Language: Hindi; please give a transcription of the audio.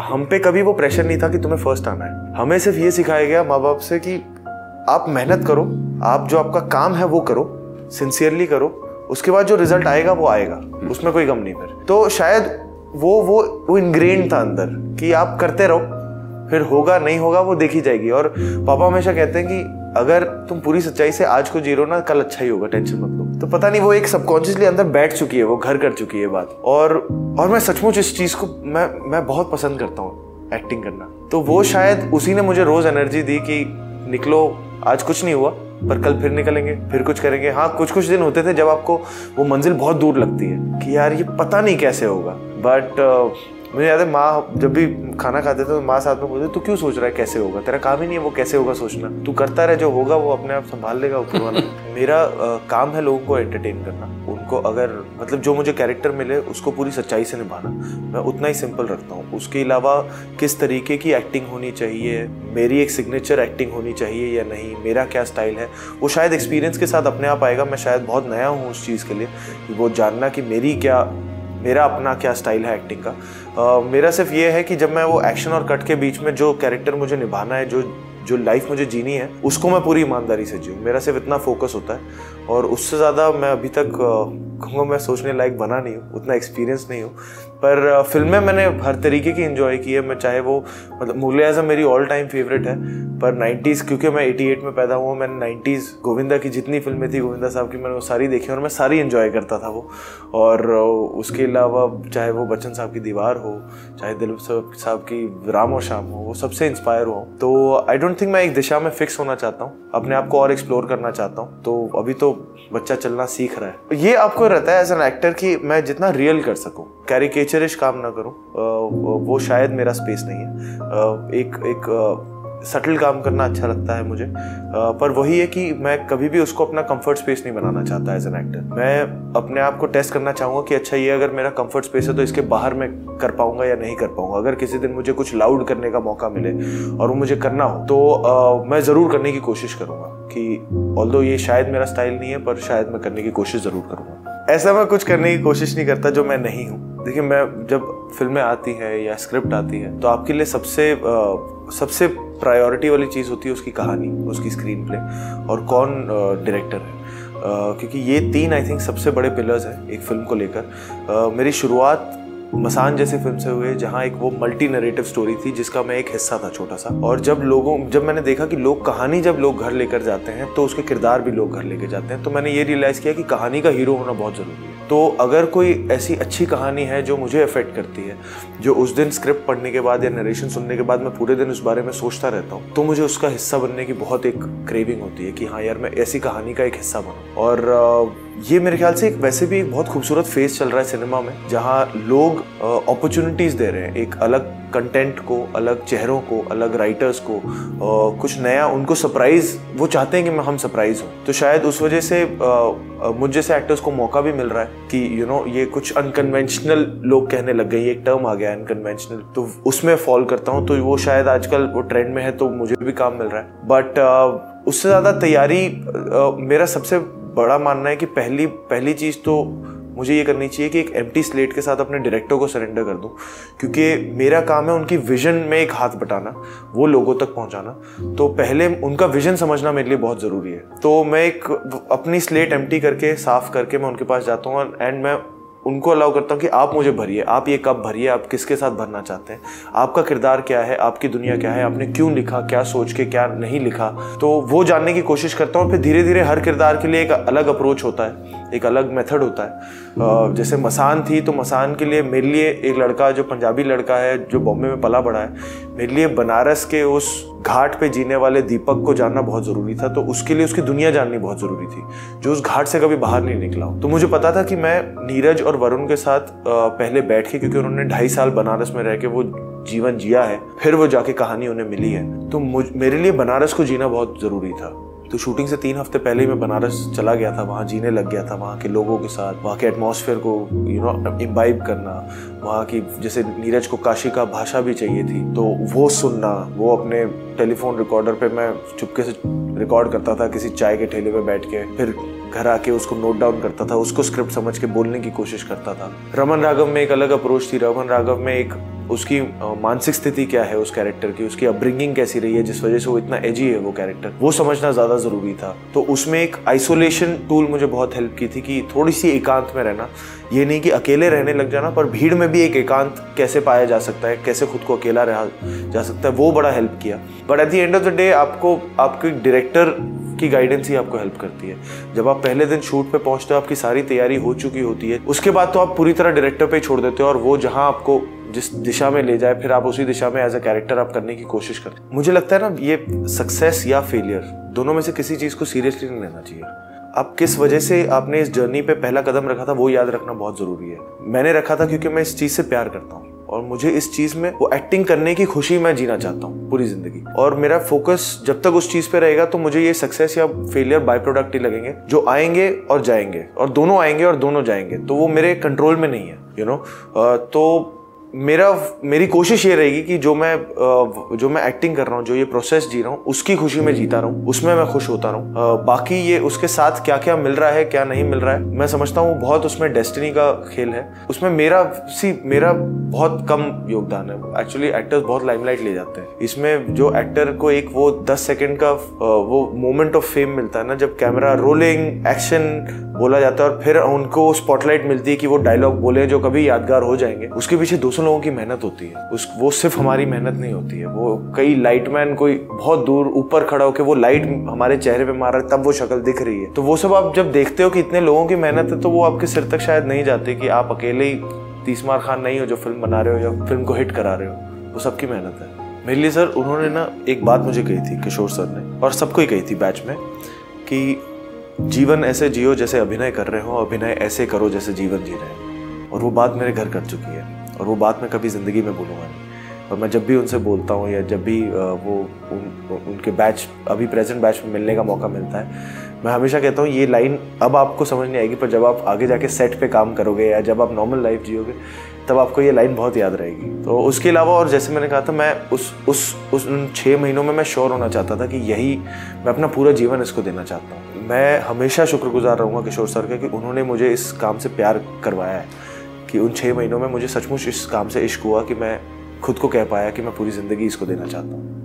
हम पे कभी वो प्रेशर नहीं था कि तुम्हें फ़र्स्ट आना है। हमें सिर्फ़ ये सिखाया गया माँ बाप से कि आप मेहनत करो, आप जो आपका काम है वो करो सिंसियरली करो, उसके बाद जो रिज़ल्ट आएगा वो आएगा, उसमें कोई गम नहीं फिर। तो शायद वो वो वो इनग्रेन था अंदर कि आप करते रहो, फिर होगा, नहीं होगा वो देखी जाएगी। और पापा हमेशा कहते हैं कि अगर तुम पूरी सच्चाई से आज को जी रहे हो ना, कल अच्छा ही होगा, टेंशन मत लो। तो पता नहीं, वो एक सबकॉन्शियसली अंदर बैठ चुकी है, वो घर कर चुकी है बात। और और मैं सचमुच इस चीज़ को, मैं मैं बहुत पसंद करता हूँ एक्टिंग करना। तो वो शायद उसी ने मुझे रोज एनर्जी दी कि निकलो, आज कुछ नहीं हुआ, पर कल फिर निकलेंगे, फिर कुछ करेंगे। हाँ कुछ कुछ दिन होते थे जब आपको वो मंजिल बहुत दूर लगती है, कि यार ये पता नहीं कैसे होगा। बट मुझे याद है माँ जब भी खाना खाते थे तो माँ साथ में बोलते तू क्यों सोच रहा है कैसे होगा? तेरा काम ही नहीं है वो कैसे होगा सोचना। तू करता रहे जो होगा वो अपने आप संभाल लेगा ऊपर वाला। मेरा आ, काम है लोगों को एंटरटेन करना। उनको अगर मतलब जो मुझे कैरेक्टर मिले उसको पूरी सच्चाई से निभाना। मैं उतना ही सिंपल रखता हूँ। उसके अलावा किस तरीके की एक्टिंग होनी चाहिए मेरी एक सिग्नेचर एक्टिंग होनी चाहिए या नहीं मेरा क्या स्टाइल है वो शायद एक्सपीरियंस के साथ अपने आप आएगा। मैं शायद बहुत नया हूँ उस चीज़ के लिए वो जानना कि मेरी क्या मेरा अपना क्या स्टाइल है एक्टिंग का। uh, मेरा सिर्फ़ ये है कि जब मैं वो एक्शन और कट के बीच में जो कैरेक्टर मुझे निभाना है जो जो लाइफ मुझे जीनी है उसको मैं पूरी ईमानदारी से जीऊँ। मेरा सिर्फ़ इतना फोकस होता है और उससे ज़्यादा मैं अभी तक कहूँगा मैं सोचने लायक बना नहीं हूँ उतना एक्सपीरियंस नहीं हूँ। पर फ़िल्में मैंने हर तरीके की इन्जॉय की है। मैं चाहे वो मतलब मुगल आज़म मेरी ऑल टाइम फेवरेट है, पर 90s क्योंकि मैं 88 में पैदा हुआ, मैंने 90s गोविंदा की जितनी फ़िल्में थी, गोविंदा साहब की मैंने वो सारी देखी और मैं सारी इन्जॉय करता था वो। और उसके अलावा चाहे वो बच्चन साहब की दीवार हो, चाहे दिल साहब की राम और शाम हो, वो सबसे इंस्पायर हुआ तो आई डोंट थिंक मैं एक दिशा में फिक्स होना चाहता हूँ, अपने आप को और एक्सप्लोर करना चाहता हूँ। तो अभी तो बच्चा चलना सीख रहा है। ये आपको रहता है एज एन एक्टर कि मैं जितना रियल कर सकूँ। कैरिकेचरिश काम ना करूँ। वो शायद मेरा स्पेस नहीं है। एक एक सटल काम करना अच्छा लगता है मुझे। पर वही है कि मैं कभी भी उसको अपना कंफर्ट स्पेस नहीं बनाना चाहता एज एन एक्टर मैं अपने आप को टेस्ट करना चाहूँगा कि अच्छा ये अगर मेरा कंफर्ट स्पेस है तो इसके बाहर मैं कर पाऊँगा या नहीं कर पाऊँगा। अगर किसी दिन मुझे कुछ लाउड करने का मौका मिले और वो मुझे करना हो तो मैं ज़रूर करने की कोशिश करूँगा कि ऑल ये शायद मेरा स्टाइल नहीं है, पर शायद मैं करने की कोशिश ज़रूर करूँगा। ऐसा मैं कुछ करने की कोशिश नहीं करता जो मैं नहीं हूँ। देखिए मैं जब फ़िल्में आती है या स्क्रिप्ट आती है तो आपके लिए सबसे आ, सबसे प्रायोरिटी वाली चीज़ होती है उसकी कहानी उसकी स्क्रीन प्ले। और कौन डायरेक्टर है? uh, क्योंकि ये तीन आई थिंक सबसे बड़े पिलर्स हैं एक फ़िल्म को लेकर। मेरी शुरुआत मसान जैसे फ़िल्म से हुए जहाँ एक वो मल्टी नरेटिव स्टोरी थी जिसका मैं एक हिस्सा था छोटा सा। और जब लोगों जब मैंने देखा कि लोग कहानी जब लोग घर लेकर जाते हैं तो उसके किरदार भी लोग घर लेकर जाते हैं तो मैंने ये रियलाइज़ किया कि कहानी का हीरो होना बहुत ज़रूरी है। तो अगर कोई ऐसी अच्छी कहानी है जो मुझे अफेक्ट करती है, जो उस दिन स्क्रिप्ट पढ़ने के बाद या नरेशन सुनने के बाद मैं पूरे दिन उस बारे में सोचता रहता हूँ तो मुझे उसका हिस्सा बनने की बहुत एक क्रेविंग होती है कि हाँ यार, मैं ऐसी कहानी का एक हिस्सा बनूँ। और ये मेरे ख्याल से एक वैसे भी एक बहुत खूबसूरत फ़ेज़ चल रहा है सिनेमा में, जहाँ लोग अपॉर्चुनिटीज़ दे रहे हैं, एक अलग कंटेंट को अलग चेहरों को अलग राइटर्स को कुछ नया उनको सरप्राइज़ वो चाहते हैं कि हम सरप्राइज़ हूँ। तो शायद उस वजह से मुझ जैसे एक्टर्स को मौका भी मिल रहा है कि यू you नो know, ये कुछ अनकन्वेंशनल लोग कहने लग गए एक टर्म आ गया अनकन्वेंशनल तो उसमें फॉल करता हूँ तो वो शायद आजकल वो ट्रेंड में है तो मुझे भी काम मिल रहा है। बट उससे ज़्यादा तैयारी मेरा सबसे बड़ा मानना है कि पहली पहली चीज़ तो मुझे ये करनी चाहिए कि एक एम स्लेट के साथ अपने डायरेक्टर को सरेंडर कर दूँ, क्योंकि मेरा काम है उनकी विजन में एक हाथ बटाना, वो लोगों तक पहुँचाना। तो पहले उनका विजन समझना मेरे लिए बहुत ज़रूरी है। तो मैं एक अपनी स्लेट एम करके, साफ़ करके मैं उनके पास जाता हूँ एंड मैं उनको अलाउ करता हूँ कि आप मुझे भरिए। आप ये कब भरिए? आप किसके साथ भरना चाहते हैं? आपका किरदार क्या है? आपकी दुनिया क्या है? आपने क्यों लिखा? क्या सोच के क्या नहीं लिखा? तो वो जानने की कोशिश करता हूँ फिर धीरे धीरे हर किरदार के लिए एक अलग अप्रोच होता है। एक अलग मेथड होता है। जैसे मसान थी तो मसान के लिए मेरे लिए एक लड़का, जो पंजाबी लड़का है, जो बॉम्बे में पला बड़ा है, मेरे लिए बनारस के उस घाट पे जीने वाले दीपक को जानना बहुत ज़रूरी था तो उसके लिए उसकी दुनिया जाननी बहुत ज़रूरी थी, जो उस घाट से कभी बाहर नहीं निकला तो मुझे पता था कि मैं नीरज और वरुण के साथ पहले बैठ के, क्योंकि उन्होंने ढाई साल बनारस में रह के वो जीवन जिया है, फिर वो जाके कहानी उन्हें मिली है। तो मेरे लिए बनारस को जीना बहुत ज़रूरी था। तो शूटिंग से तीन हफ़्ते पहले ही मैं बनारस चला गया था, वहाँ जीने लग गया था, वहाँ के लोगों के साथ, वहाँ के एटमॉस्फेयर को यू नो इम्बाइब करना, वहाँ की, जैसे नीरज को काशी का भाषा भी चाहिए थी तो वो सुनना, वो अपने टेलीफोन रिकॉर्डर पे मैं चुपके से रिकॉर्ड करता था, किसी चाय के ठेले पे बैठ के, फिर घर आके उसको नोट डाउन करता था, उसको स्क्रिप्ट समझ के बोलने की कोशिश करता था। रमन राघव में एक अलग अप्रोच थी, रमन राघव में एक उसकी मानसिक स्थिति क्या है उस कैरेक्टर की, उसकी अपब्रिंगिंग कैसी रही है, जिस वजह से वो इतना एजी है वो कैरेक्टर वो समझना ज़्यादा ज़रूरी था। तो उसमें एक आइसोलेशन टूल मुझे बहुत हेल्प की थी कि थोड़ी सी एकांत में रहना। ये नहीं कि अकेले रहने लग जाना, पर भीड़ में भी एक एकांत कैसे पाया जा सकता है, कैसे खुद को अकेला रहा जा सकता है, वो बड़ा हेल्प किया। But at the end of the day आपको, आपके डायरेक्टर की गाइडेंस ही आपको हेल्प करती है। जब आप पहले दिन शूट पे पहुँचते हो, आपकी सारी तैयारी हो चुकी होती है, उसके बाद तो आप पूरी तरह डायरेक्टर पे छोड़ देते हो, और वो जहाँ आपको जिस दिशा में ले जाए, फिर आप उसी दिशा में एज अ कैरेक्टर आप करने की कोशिश करते मुझे लगता है ना, ये सक्सेस या फेलियर दोनों में से किसी चीज़ को सीरियसली नहीं लेना चाहिए। आप किस वजह से आपने इस जर्नी पे पहला कदम रखा था, वो याद रखना बहुत ज़रूरी है। मैंने रखा था क्योंकि मैं इस चीज़ से प्यार करता हूँ और मुझे इस चीज़ में, वो एक्टिंग करने की खुशी मैं जीना चाहता हूँ पूरी ज़िंदगी। और मेरा फोकस जब तक उस चीज़ पे रहेगा तो मुझे ये सक्सेस या फेलियर बाय प्रोडक्ट ही लगेंगे, जो आएँगे और जाएँगे। और दोनों आएँगे और दोनों जाएँगे तो वो मेरे कंट्रोल में नहीं है यू you नो know? तो मेरा, मेरी कोशिश ये रहेगी कि जो मैं जो मैं एक्टिंग कर रहा हूँ, जो ये प्रोसेस जी रहा हूँ, उसकी खुशी में जीता रहा हूँ उसमें मैं खुश होता रहूँ। बाकी ये उसके साथ क्या क्या मिल रहा है, क्या नहीं मिल रहा है, मैं समझता हूँ बहुत उसमें डेस्टिनी का खेल है। उसमें मेरा, सी, मेरा बहुत कम योगदान है। एक्चुअली एक्टर्स बहुत लाइमलाइट ले जाते हैं। इसमें जो एक्टर को एक वो दस सेकेंड का वो मोमेंट ऑफ़ फेम मिलता है ना, जब कैमरा रोलिंग एक्शन बोला जाता है और फिर उनको स्पॉटलाइट मिलती है कि वो डायलॉग बोले जो कभी यादगार हो जाएँगे। उसके पीछे दो सौ लोगों की मेहनत होती है। उस, वो सिर्फ़ हमारी मेहनत नहीं होती है। वो कई लाइटमैन कोई बहुत दूर ऊपर खड़ा होकर वो लाइट हमारे चेहरे पे मार रहा है, तब वो शक्ल दिख रही है। तो वो सब आप जब देखते हो कि इतने लोगों की मेहनत है तो वो आपके सिर तक शायद नहीं जाते कि आप अकेले ही तीसमार खान नहीं हो जो फ़िल्म बना रहे हो या फ़िल्म को हिट करा रहे हो। वो सबकी मेहनत है। मेरे लिए सर उन्होंने ना एक बात मुझे कही थी, किशोर सर ने, और सबको ही कही थी बैच में, कि जीवन ऐसे जियो जैसे अभिनय कर रहे हो, अभिनय ऐसे करो जैसे जीवन जी रहे हो। और वो बात मेरे घर कर चुकी है। और वो बात मैं कभी ज़िंदगी में बोलूँगा नहीं। और मैं जब भी उनसे बोलता हूँ या जब भी वो उन, उनके बैच अभी प्रेजेंट बैच में मिलने का मौका मिलता है मैं हमेशा कहता हूँ ये लाइन अब आपको समझ नहीं आएगी पर जब आप आगे जाके सेट पे काम करोगे या जब आप नॉर्मल लाइफ जियोगे तब आपको ये लाइन बहुत याद रहेगी। तो उसके अलावा और जैसे मैंने कहा था मैं उस उस उस उन छः महीनों में मैं श्योर होना चाहता था कि यही मैं अपना पूरा जीवन इसको देना चाहता हूँ। मैं हमेशा शुक्रगुजार रहूँगा किशोर सर के कि उन्होंने मुझे इस काम से प्यार करवाया है। कि उन छः महीनों में मुझे सचमुच इस काम से इश्क हुआ कि मैं खुद को कह पाया कि मैं पूरी ज़िंदगी इसको देना चाहता हूँ।